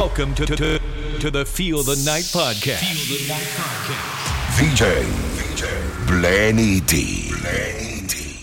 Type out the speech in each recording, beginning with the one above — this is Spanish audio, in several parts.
Welcome to, to, to the Feel the Night podcast. Feel the Night podcast. VJ, VJ, Blenny D. Blenny D.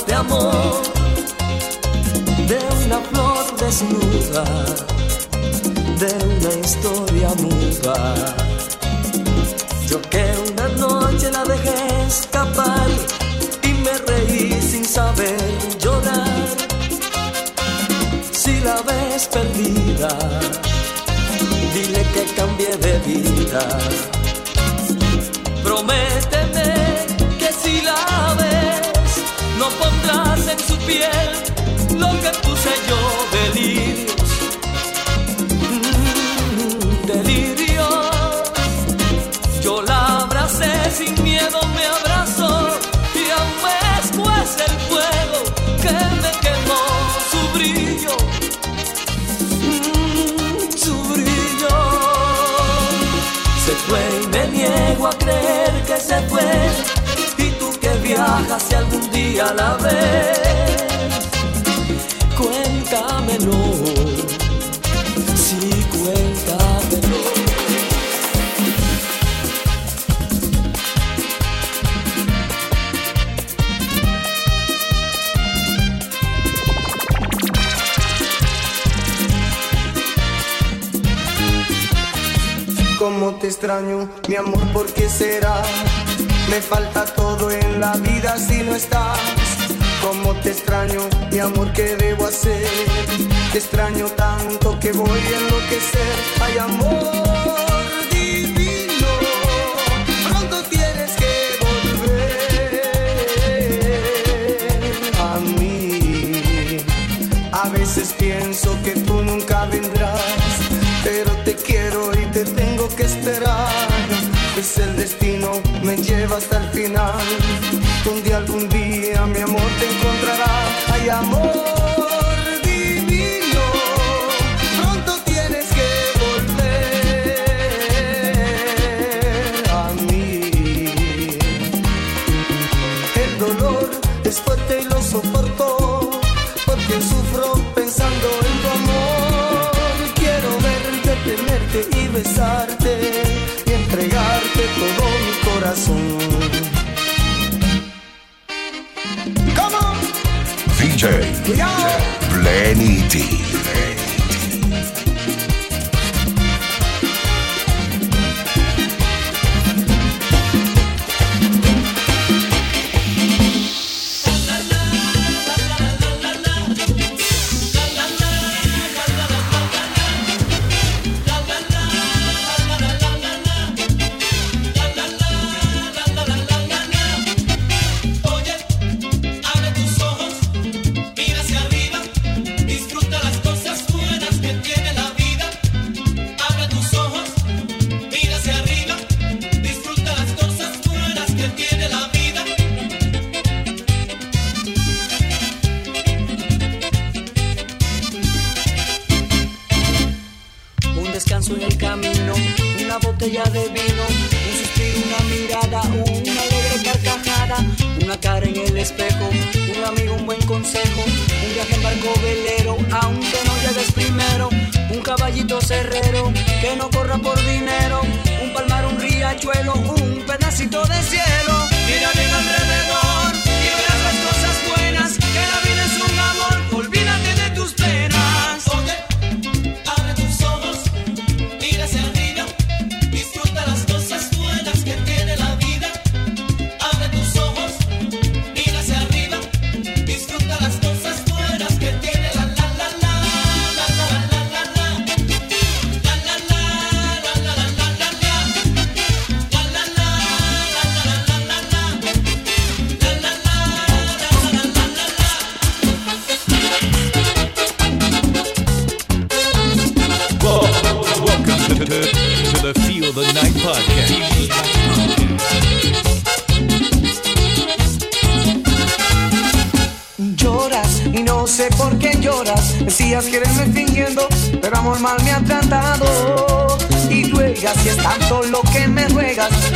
de amor de una flor desnuda, de una historia muda. Yo que una noche la dejé escapar y me reí sin saber llorar. Si la ves perdida, dile que cambie de vida. Promete en su piel. a la vez. Cuéntamelo, sí, cuéntamelo. Cómo te extraño, mi amor, ¿por qué será? Me falta todo en la vida si no estás. Como te extraño, mi amor, ¿qué debo hacer? Te extraño tanto que voy a enloquecer. Hay amor. divino. Pronto tienes que volver a mí. A veces pienso que tú nunca vendrás, pero te quiero y te tengo que esperar veces el destino me lleva hasta el final, donde algún día mi amor te encontrará. Hay amor.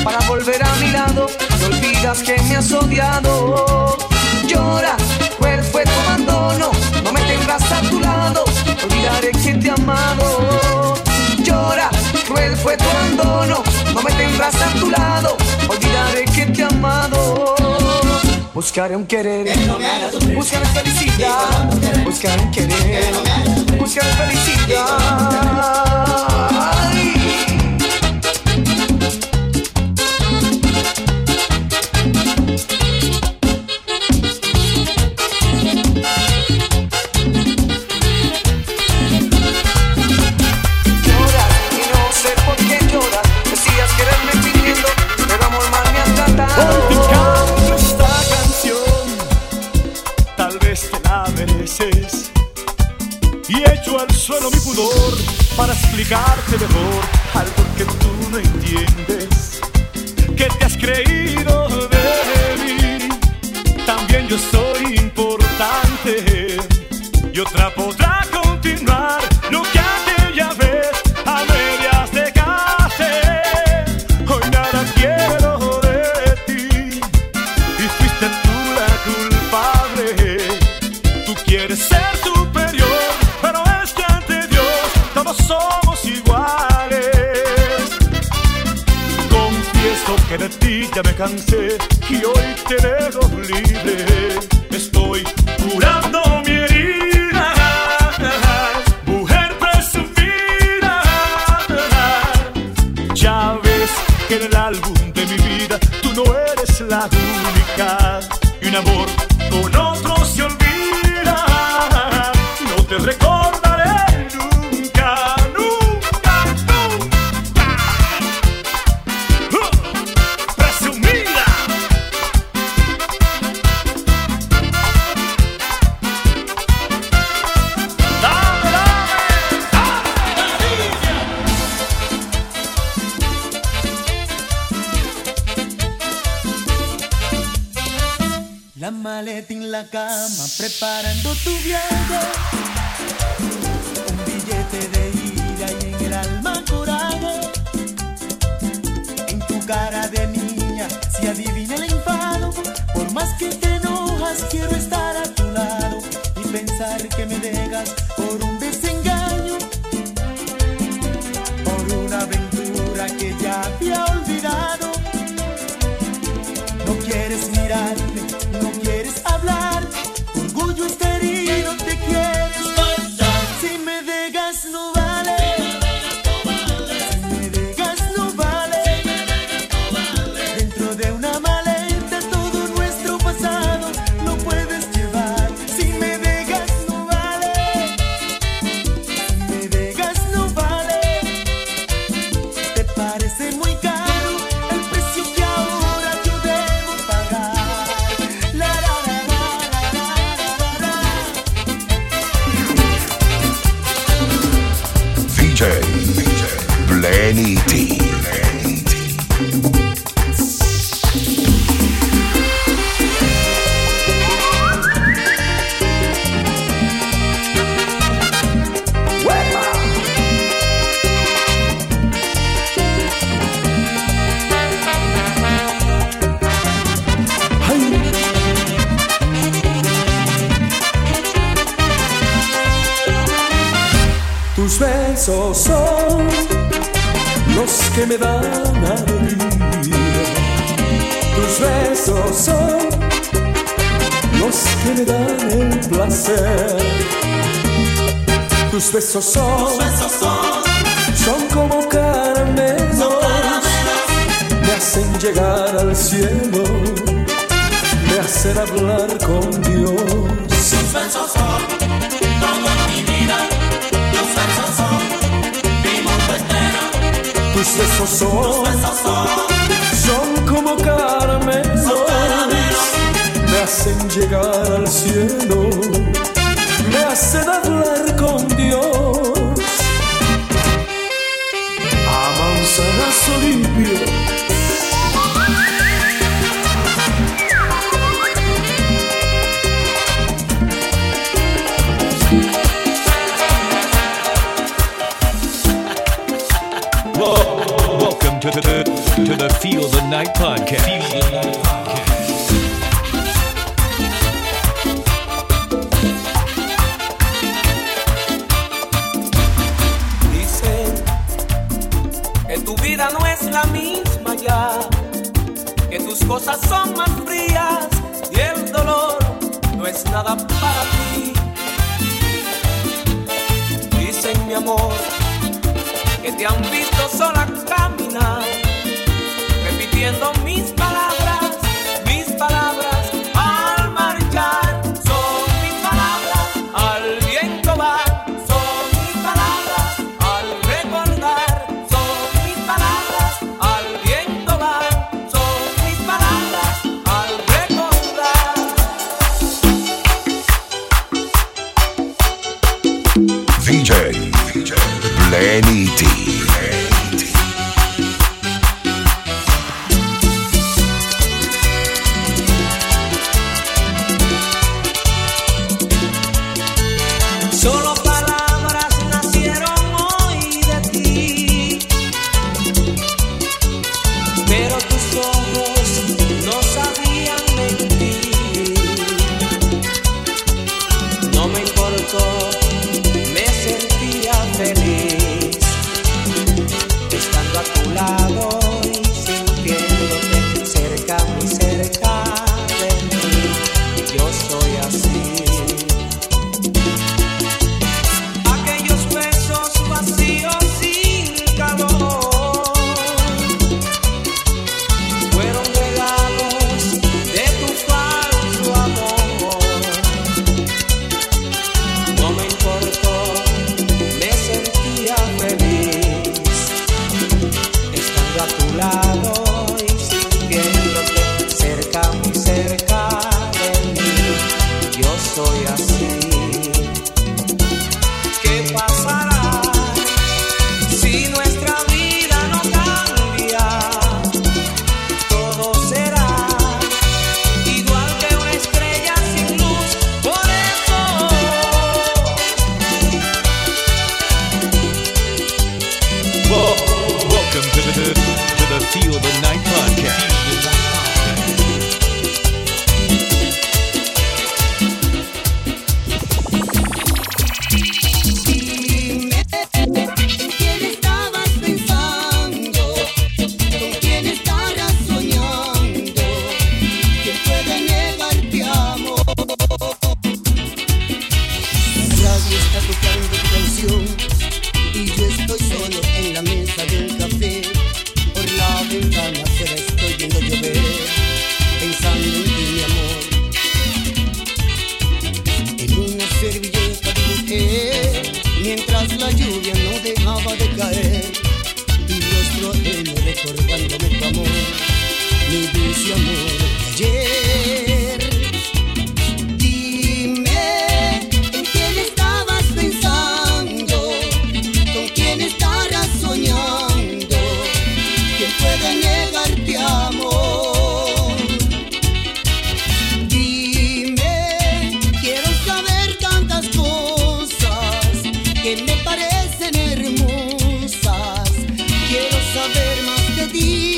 Para volver a mi lado, no olvidas que me has odiado. Llora, cuál fue tu abandono, no me tendrás a tu lado, olvidaré que te he amado. Llora, cruel fue tu abandono, no me tendrás a tu lado, olvidaré que te he amado. Buscaré un querer, buscaré felicidad, buscaré un querer, buscaré felicidad. Y echo al suelo mi pudor para explicarte mejor algo que tú no entiendes. Que te has creído de mí, también yo soy cansé y hoy te dejo libre. Estoy curando mi herida, mujer presumida. Ya ves que en el álbum de mi vida tú no eres la única. Y un amor con otro se olvida. Cama, preparando tu viaje. Blenny T. Tus besos son los que me dan alegría. Tus besos son los que me dan el placer. Tus besos son, son como caramelos, me hacen llegar al cielo, me hacen hablar con Dios. Tus besos son, son como caramelos, me hacen llegar al cielo, me hacen hablar con Dios. to, to, the Feel the Night podcast. Feel the tu vida no es la misma ya, que tus cosas son más frías y el dolor no es nada para ti. Dicen mi amor que te han visto sola repitiendo mis palabras. que me parecen hermosas. Quiero saber más de ti.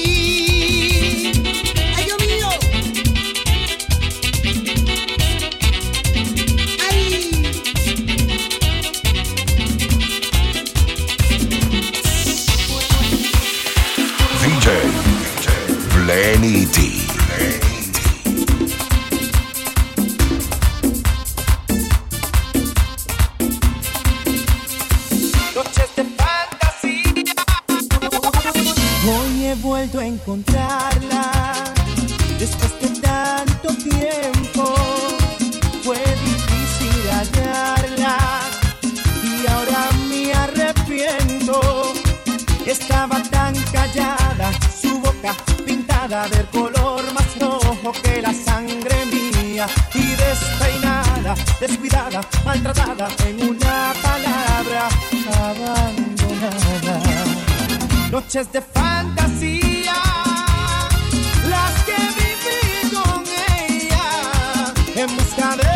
pintada del color más rojo que la sangre mía y despeinada, descuidada, maltratada en una palabra abandonada. Noches de fantasía, las que viví con ella en busca de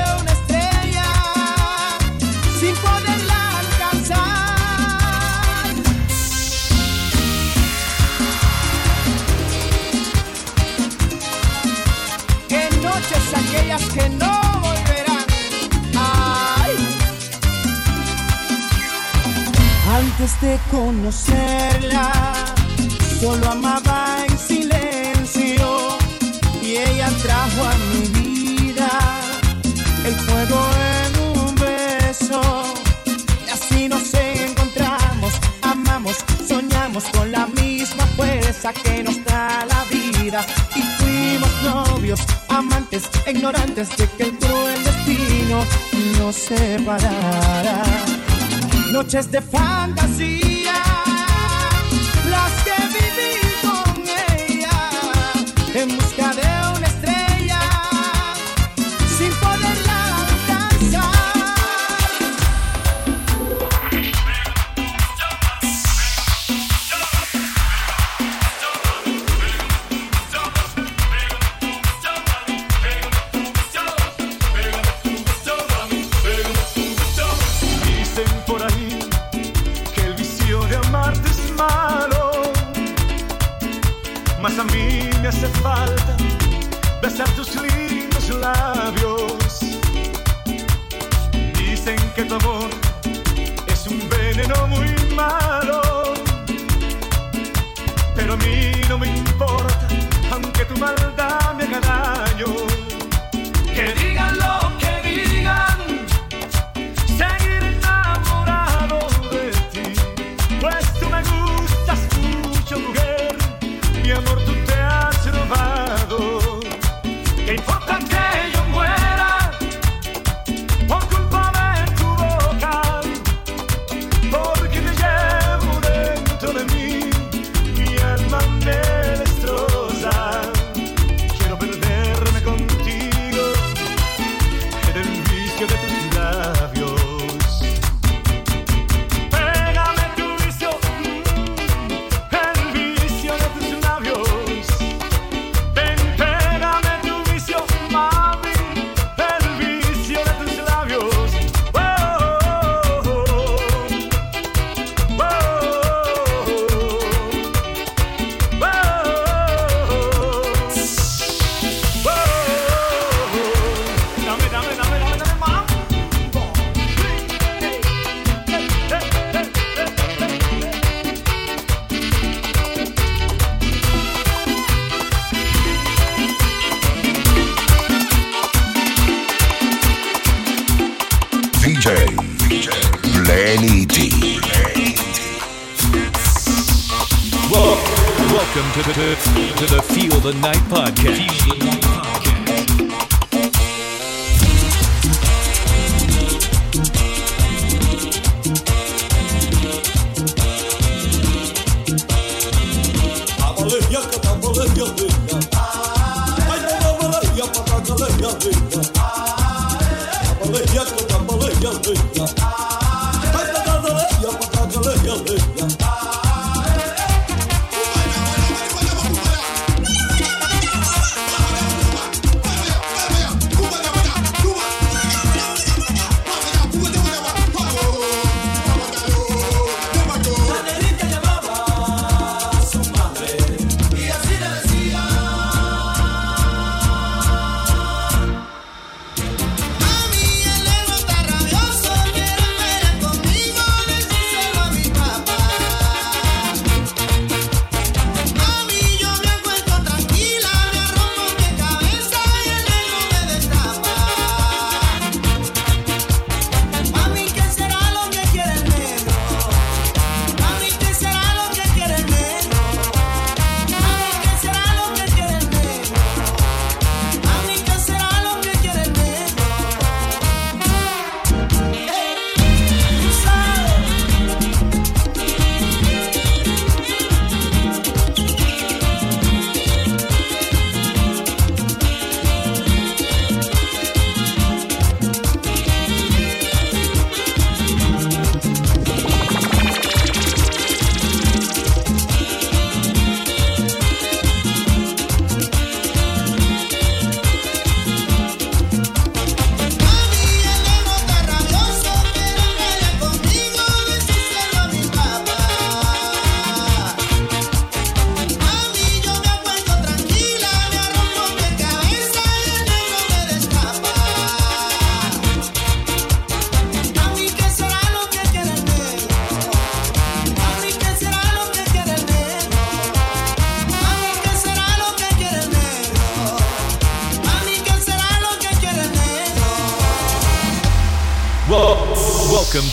aquellas que no volverán. Ay. Antes de conocerla, solo amaba en silencio y ella trajo a mi vida el fuego en un beso. Y así nos encontramos, amamos, soñamos con la misma fuerza que nos da la vida y fuimos novios, amantes ignorantes de que el cruel destino nos separara. Noches de fantasía, las que viví con ella mas a mí me hace falta besar tus lindos labios. Dicen que tu amor es un veneno muy malo, pero a mí no me importa, aunque tu maldad me haga daño. El vicio de tus Welcome to the, to the Feel the Night podcast.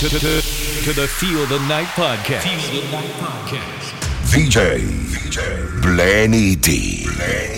To, to, to the Feel the Night podcast. Feel the Night podcast. DJ, DJ Blenny D. Blenny